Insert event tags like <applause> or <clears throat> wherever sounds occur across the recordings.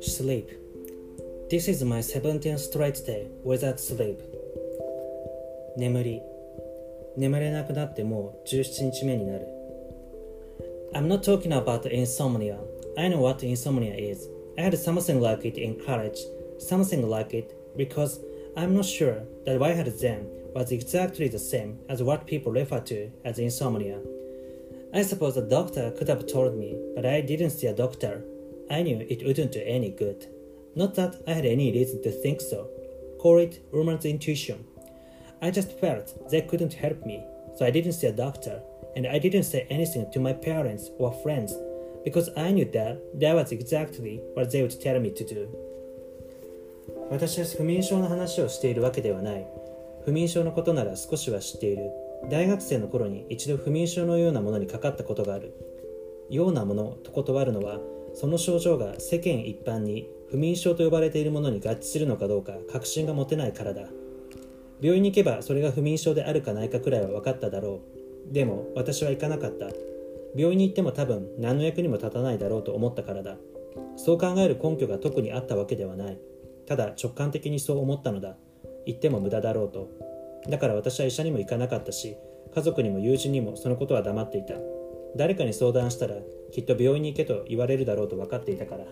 Sleep. This is my 17th straight day without sleep. 眠り。眠れなくなってもう17日目になる。I'm not talking about insomnia. I know what insomnia is. I had something like it in college, something like it, because I'm not sure that what I had then was exactly the same as what people refer to as insomnia. I suppose a doctor could have told me, but I didn't see a doctor. I knew it wouldn't do any good. Not that I had any reason to think so. Call it woman's intuition. I just felt they couldn't help me, so I didn't see a doctor, and I didn't say anything to my parents or friends because I knew that that was exactly what they would tell me to do. 私は不眠症の話をしているわけではない。 不眠症のことなら少しは知っている。大学生の頃に一度不眠症のようなものにかかったことがある。ようなものと断るのは、その症状が世間一般に不眠症と呼ばれているものに合致するのかどうか確信が持てないからだ。病院に行けばそれが不眠症であるかないかくらいは分かっただろう。でも私は行かなかった。病院に行っても多分何の役にも立たないだろうと思ったからだ。そう考える根拠が特にあったわけではない。ただ直感的にそう思ったのだ。行っても無駄だろうと。だから私は医者にも行かなかったし、家族にも友人にもそのことは黙っていた。誰かに相談したらきっと病院に行けと言われるだろうと分かっていたから。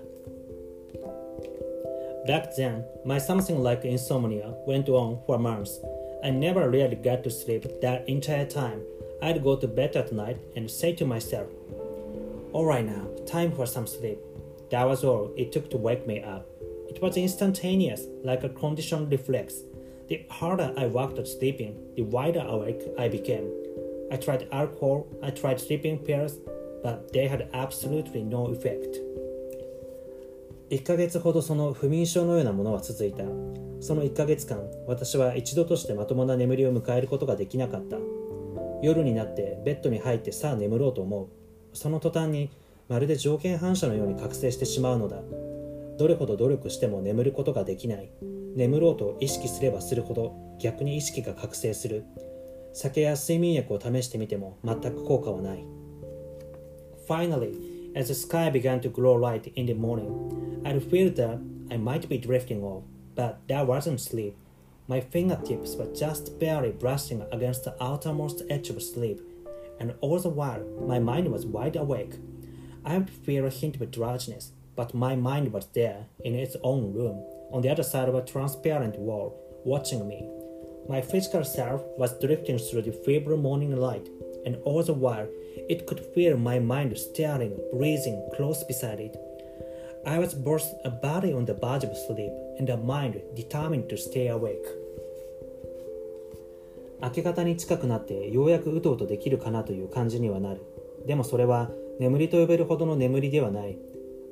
Back then, my something like insomnia went on for months. I never really got to sleep that entire time. I'd go to bed at night and say to myself, Alright now, time for some sleep. That was all it took to wake me up. It was instantaneous, like a conditioned reflex. The harder I worked at sleeping, the wider awake I became. I tried alcohol, I tried sleeping pills, but they had absolutely no effect. 1ヶ月ほどその不眠症のようなものは続いた。その1ヶ月間、私は一度としてまともな眠りを迎えることができなかった。夜になってベッドに入ってさあ眠ろうと思う。その途端にまるで条件反射のように覚醒してしまうのだ。どれほど努力しても眠ることができない。眠ろうと意識すればするほど逆に意識が覚醒する。酒や睡眠薬を試してみても全く効果はない。Finally, As the sky began to glow light in the morning, I felt that I might be drifting off, but that wasn't sleep. My fingertips were just barely brushing against the outermost edge of sleep, and all the while my mind was wide awake. I would feel a hint of drowsiness, but my mind was there in its own room, on the other side of a transparent wall, watching me. My physical self was drifting through the feeble morning light, and all the while it could feel my mind staring, breathing close beside it. I was both a body on the verge of sleep and a mind determined to stay awake. 明け方に近くなってようやくうとうとできるかなという感じにはなる。でもそれは眠りと呼べるほどの眠りではない。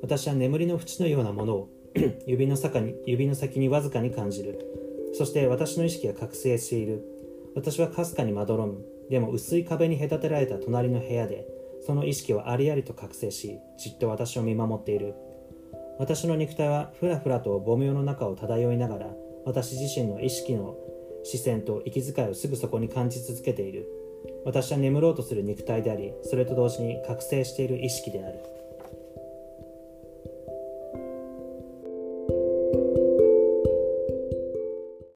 私は眠りの淵のようなものを <clears throat> 指の先に指の先にわずかに感じる。そして私の意識が覚醒している。私はかすかにまどろむ。でも薄い壁に隔てられた隣の部屋でその意識はありありと覚醒しじっと私を見守っている私の肉体はふらふらと母苗の中を漂いながら私自身の意識の視線と息遣いをすぐそこに感じ続けている私は眠ろうとする肉体でありそれと同時に覚醒している意識である